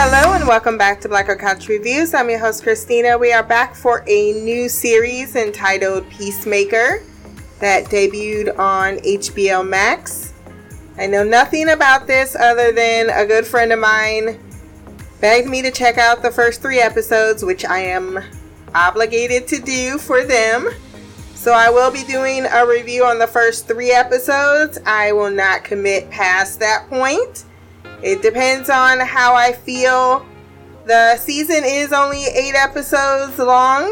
Hello and welcome back to Black Girl Couch Reviews. I'm your host Christina. We are back for a new series entitled Peacemaker that debuted on HBO Max. I know nothing about this other than a good friend of mine begged me to check out the first three episodes, which I am obligated to do for them. So I will be doing a review on the first three episodes. I will not commit past that point. It depends on how I feel. The season is only eight episodes long,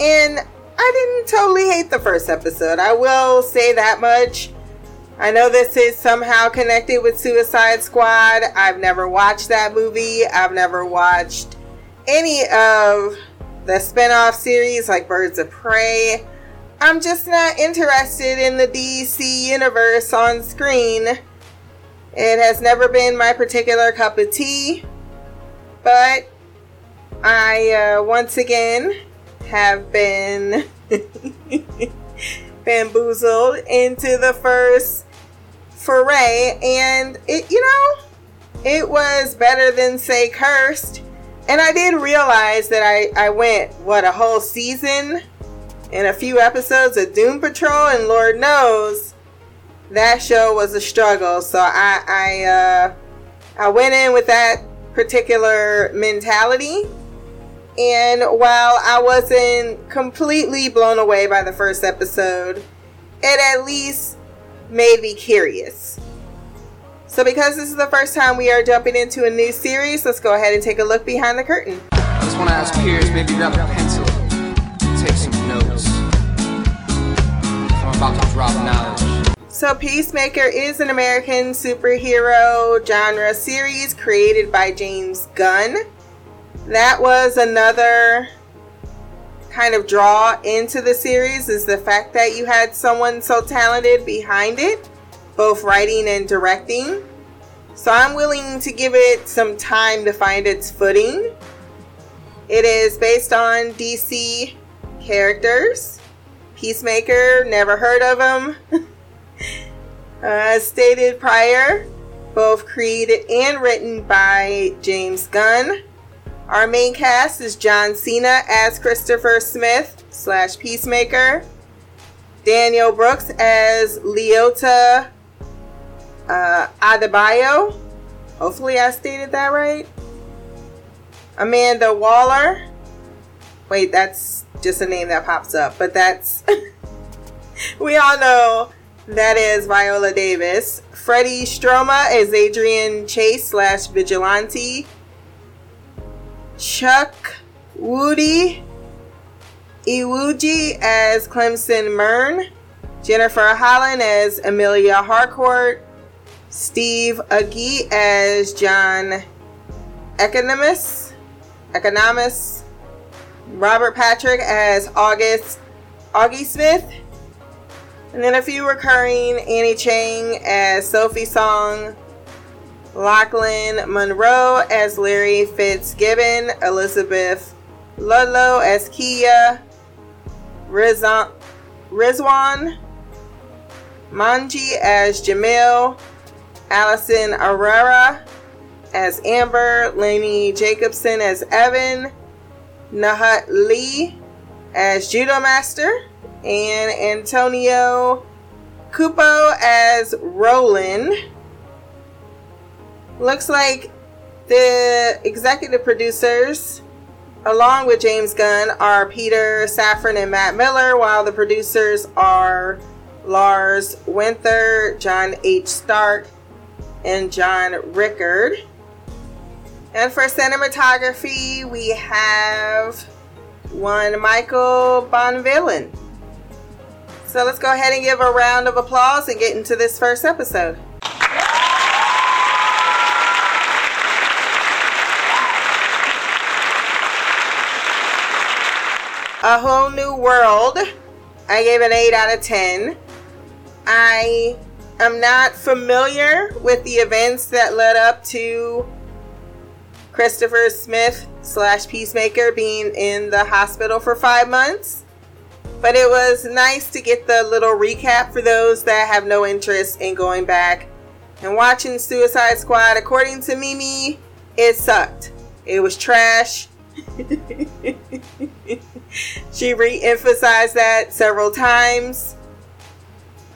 and I didn't totally hate the first episode. I will say that much. I know this is somehow connected with Suicide Squad. I've never watched that movie. I've never watched any of the spin-off series like Birds of Prey. I'm just not interested in the DC universe on screen. It has never been my particular cup of tea, but I uh, once again have been bamboozled into the first foray, and it, you know, it was better than say cursed. And I did realize that I, I went, what, a whole season and a few episodes of Doom Patrol, and Lord knows that show was a struggle. So I I uh, I went in with that particular mentality. And while I wasn't completely blown away by the first episode, it at least made me curious. So, because this is the first time we are jumping into a new series, let's go ahead and take a look behind the curtain. So, Peacemaker is an American superhero genre series created by James Gunn. That was another kind of draw into the series is the fact that you had someone so talented behind it, both writing and directing. So I'm willing to give it some time to find its footing. It is based on DC characters. Peacemaker, never heard of him. As stated prior, both created and written by James Gunn. Our main cast is John Cena as Christopher Smith slash Peacemaker, Danielle Brooks as Leota uh, Adebayo. Hopefully, I stated that right. Amanda Waller. Wait, that's just a name that pops up, but that's. we all know that is Viola Davis. Freddie Stroma is Adrian Chase slash Vigilante. Chuck Woody Iwuji as Clemson Murn. Jennifer Holland as Amelia Harcourt. Steve Agee as John Economos. Economos. Robert Patrick as August Auggie Smith. And then a few recurring Annie Chang as Sophie Song, Lochlyn Munro as Larry Fitzgibbon, Elizabeth Ludlow as Keeya, Rizwan, Manji as Jamil, Allison Aurora as Amber, Lainey Jacobson as Evan, Nahat Lee as Judomaster, and Antonio Cupo as Roland. Looks like the executive producers, along with James Gunn, are Peter Safran and Matt Miller, while the producers are Lars Winther, John H. Starke, and John Rickard. And for cinematography, we have one Michael Bonvillain. So let's go ahead and give a round of applause and get into this first episode. A Whole New World. I gave it 8 out of 10. I am not familiar with the events that led up to Christopher Smith slash Peacemaker being in the hospital for five months. But it was nice to get the little recap for those that have no interest in going back and watching Suicide Squad. According to Mimi, It sucked. It was trash. she re emphasized that several times.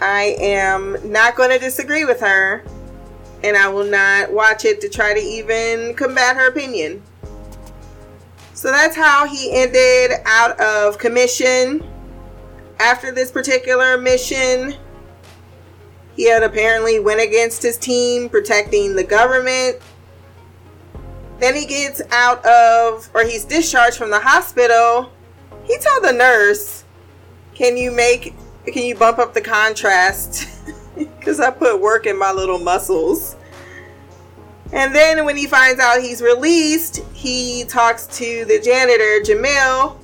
I am not going to disagree with her, and I will not watch it to try to even combat her opinion. So that's how he ended out of commission after this particular mission. He had apparently went against his team protecting the government. Then he gets out of or he's discharged from the hospital. He told the nurse, "Can you make can you bump up the contrast cuz I put work in my little muscles." And then when he finds out he's released, he talks to the janitor, Jamil.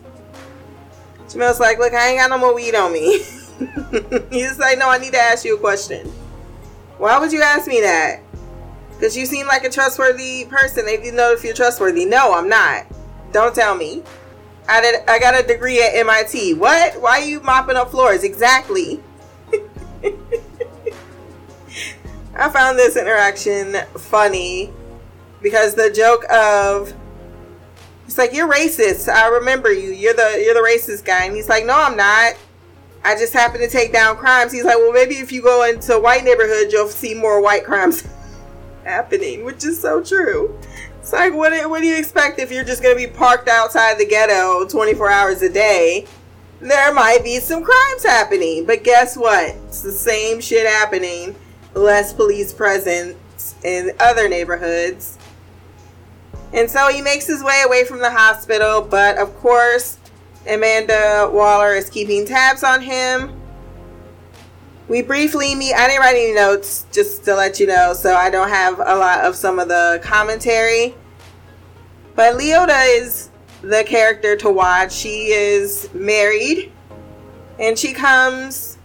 Jamil's like, Look, I ain't got no more weed on me. he's like, No, I need to ask you a question. Why would you ask me that? Because you seem like a trustworthy person. They didn't know if you're trustworthy. No, I'm not. Don't tell me. I did. I got a degree at MIT. What? Why are you mopping up floors? Exactly. I found this interaction funny because the joke of it's like you're racist. I remember you. You're the you're the racist guy, and he's like, no, I'm not. I just happen to take down crimes. He's like, well, maybe if you go into white neighborhoods, you'll see more white crimes happening, which is so true. It's like, what, what do you expect if you're just going to be parked outside the ghetto 24 hours a day? There might be some crimes happening, but guess what? It's the same shit happening less police presence in other neighborhoods. And so he makes his way away from the hospital, but of course, Amanda Waller is keeping tabs on him. We briefly meet, I didn't write any notes just to let you know, so I don't have a lot of some of the commentary. But Leota is the character to watch. She is married and she comes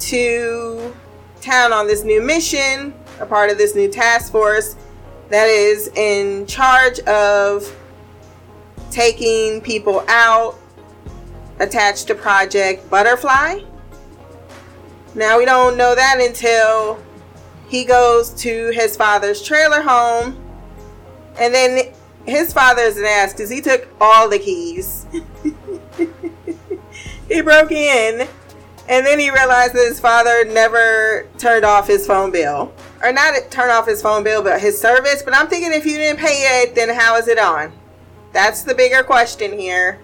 to town on this new mission, a part of this new task force that is in charge of taking people out attached to Project Butterfly. Now, we don't know that until he goes to his father's trailer home, and then his father is an ass because he took all the keys. he broke in and then he realized that his father never turned off his phone bill. Or not turn off his phone bill, but his service. But I'm thinking if you didn't pay it, then how is it on? That's the bigger question here.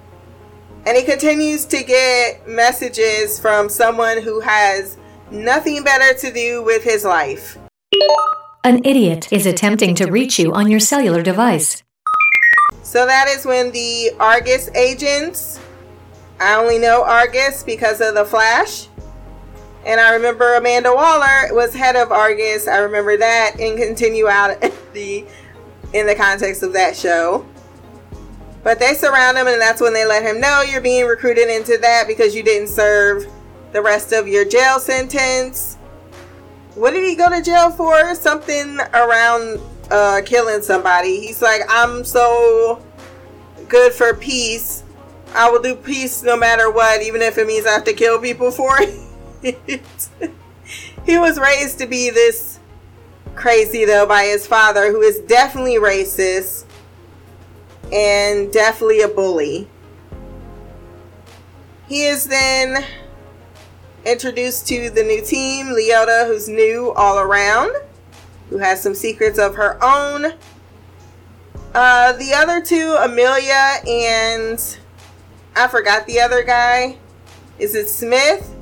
And he continues to get messages from someone who has nothing better to do with his life. An idiot is attempting to reach you on your cellular device. So that is when the Argus agents I only know Argus because of the Flash. And I remember Amanda Waller was head of Argus. I remember that and continue out the in the context of that show. But they surround him and that's when they let him know you're being recruited into that because you didn't serve the rest of your jail sentence. What did he go to jail for? Something around uh, killing somebody. He's like, I'm so good for peace I will do peace no matter what, even if it means I have to kill people for it. he was raised to be this crazy though by his father, who is definitely racist and definitely a bully. He is then introduced to the new team, Leota, who's new all around, who has some secrets of her own. Uh, the other two, Amelia and I forgot the other guy. Is it Smith?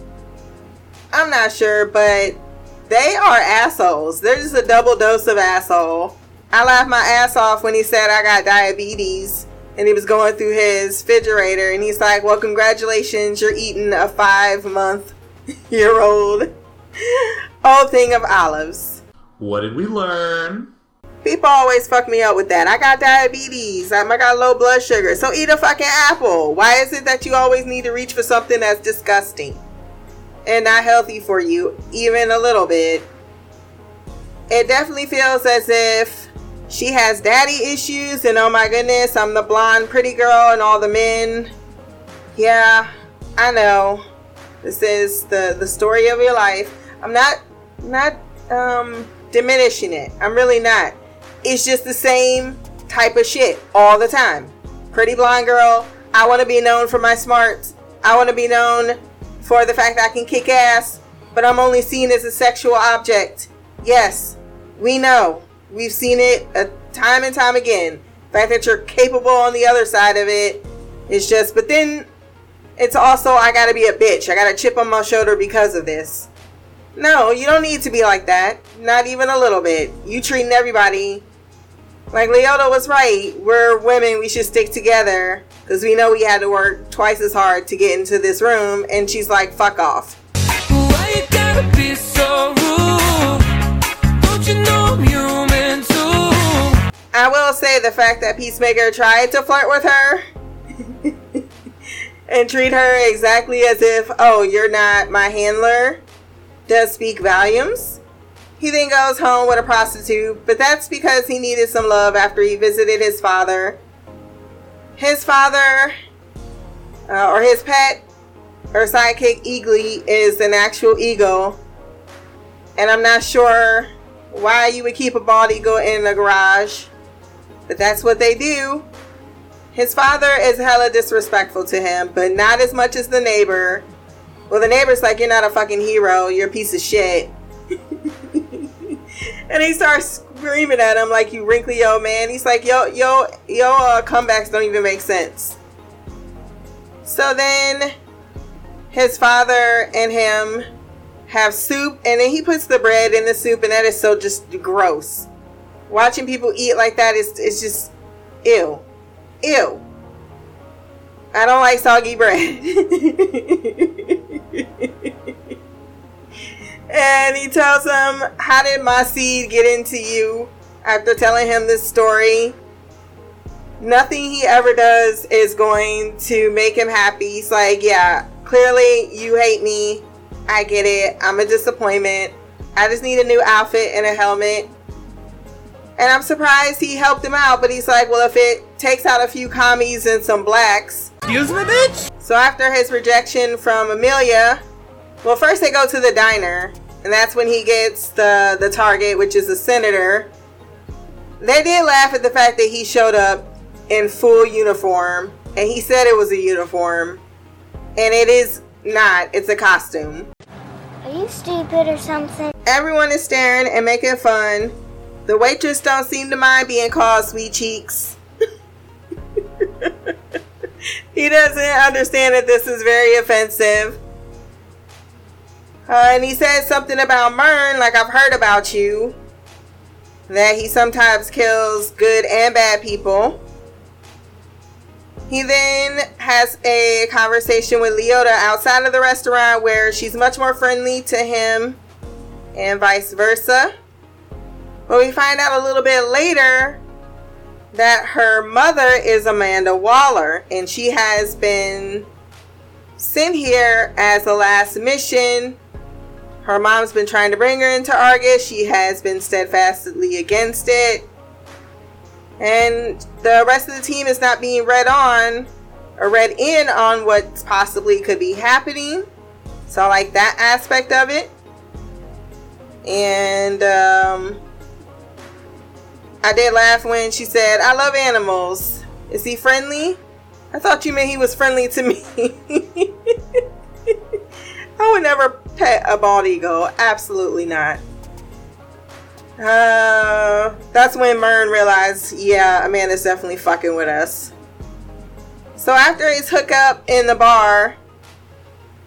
I'm not sure, but they are assholes. They're just a double dose of asshole. I laughed my ass off when he said I got diabetes and he was going through his refrigerator and he's like, Well, congratulations, you're eating a five month year old whole thing of olives. What did we learn? People always fuck me up with that. I got diabetes. I got low blood sugar. So eat a fucking apple. Why is it that you always need to reach for something that's disgusting and not healthy for you, even a little bit? It definitely feels as if she has daddy issues, and oh my goodness, I'm the blonde pretty girl, and all the men. Yeah, I know. This is the the story of your life. I'm not not um diminishing it. I'm really not it's just the same type of shit all the time. Pretty blonde girl. I want to be known for my smarts. I want to be known for the fact that I can kick ass, but I'm only seen as a sexual object. Yes, we know. We've seen it a time and time again. The fact that you're capable on the other side of it is just, but then it's also, I gotta be a bitch. I got a chip on my shoulder because of this. No, you don't need to be like that. Not even a little bit. You treating everybody like Leota was right. We're women. We should stick together because we know we had to work twice as hard to get into this room. And she's like, fuck off. Why you gotta be so rude? Don't you know I'm human too? I will say the fact that Peacemaker tried to flirt with her and treat her exactly as if, oh, you're not my handler, does speak volumes. He then goes home with a prostitute, but that's because he needed some love after he visited his father. His father, uh, or his pet, or sidekick Eagly, is an actual eagle. And I'm not sure why you would keep a bald eagle in a garage, but that's what they do. His father is hella disrespectful to him, but not as much as the neighbor. Well, the neighbor's like, You're not a fucking hero, you're a piece of shit. and he starts screaming at him like you wrinkly old man. He's like, yo, yo, yo, uh, comebacks don't even make sense. So then his father and him have soup, and then he puts the bread in the soup, and that is so just gross. Watching people eat like that is it's just ew, ew. I don't like soggy bread. and he tells him, How did my seed get into you? After telling him this story, nothing he ever does is going to make him happy. He's like, Yeah, clearly you hate me. I get it. I'm a disappointment. I just need a new outfit and a helmet. And I'm surprised he helped him out, but he's like, Well, if it takes out a few commies and some blacks. Excuse me, bitch? So after his rejection from Amelia, well, first they go to the diner, and that's when he gets the the target, which is a senator. They did laugh at the fact that he showed up in full uniform, and he said it was a uniform, and it is not. It's a costume. Are you stupid or something? Everyone is staring and making fun. The waitress don't seem to mind being called sweet cheeks. he doesn't understand that this is very offensive. Uh, and he says something about Murn, like I've heard about you. That he sometimes kills good and bad people. He then has a conversation with Leota outside of the restaurant where she's much more friendly to him and vice versa. But we find out a little bit later that her mother is Amanda Waller and she has been sent here as a last mission. Her mom's been trying to bring her into Argus. She has been steadfastly against it. And the rest of the team is not being read on or read in on what possibly could be happening. So I like that aspect of it. And um, I did laugh when she said, I love animals. Is he friendly? I thought you meant he was friendly to me. I would never pet a bald eagle. Absolutely not. Uh, that's when Murn realized, yeah, Amanda's definitely fucking with us. So after his hookup in the bar,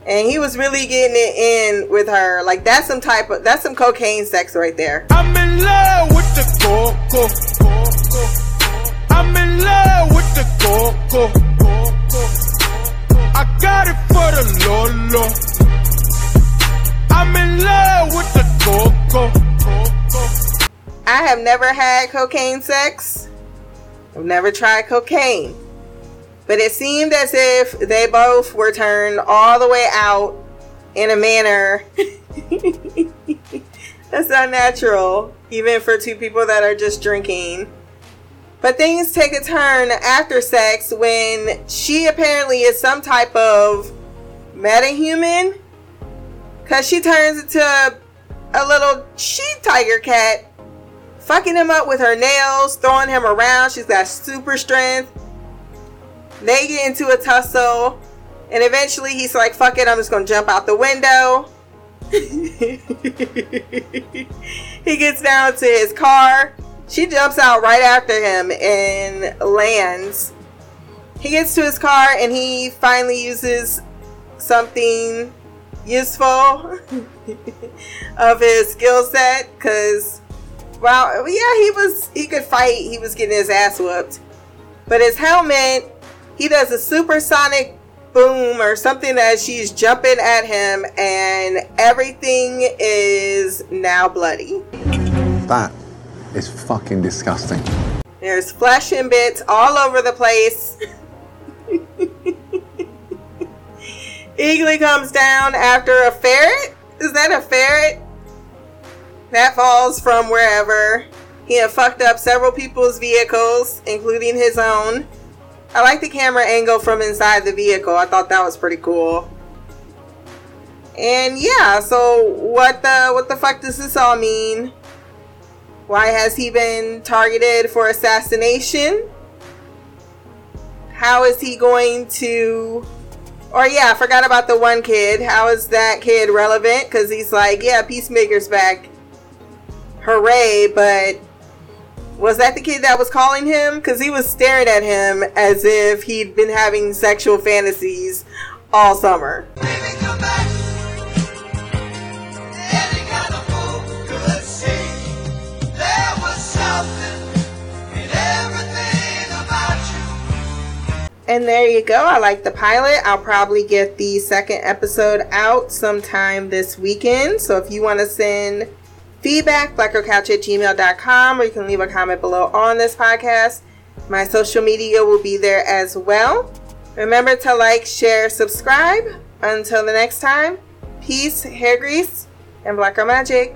and he was really getting it in with her, like that's some type of that's some cocaine sex right there. I'm in love with the coco. I'm in love with the coco. I got it for the Lolo. I'm in love with the. I have never had cocaine sex. I've never tried cocaine. But it seemed as if they both were turned all the way out in a manner that's unnatural, even for two people that are just drinking. But things take a turn after sex when she apparently is some type of metahuman. Because she turns into a little she tiger cat fucking him up with her nails, throwing him around. She's got super strength. They get into a tussle, and eventually he's like, fuck it, I'm just gonna jump out the window. he gets down to his car. She jumps out right after him and lands. He gets to his car and he finally uses something useful of his skill set because well yeah he was he could fight he was getting his ass whooped. But his helmet he does a supersonic boom or something as she's jumping at him and everything is now bloody. That is fucking disgusting. there's flesh and bits all over the place Eagly comes down after a ferret. Is that a ferret? That falls from wherever. He had fucked up several people's vehicles, including his own. I like the camera angle from inside the vehicle. I thought that was pretty cool. And yeah, so what the what the fuck does this all mean? Why has he been targeted for assassination? How is he going to or yeah, I forgot about the one kid. How is that kid relevant? Because he's like, yeah, Peacemaker's back. Hooray! But was that the kid that was calling him? Because he was staring at him as if he'd been having sexual fantasies all summer. And there you go. I like the pilot. I'll probably get the second episode out sometime this weekend. So if you want to send feedback, blackgirlcouch at gmail.com, or you can leave a comment below on this podcast. My social media will be there as well. Remember to like, share, subscribe. Until the next time, peace, hair grease, and black girl magic.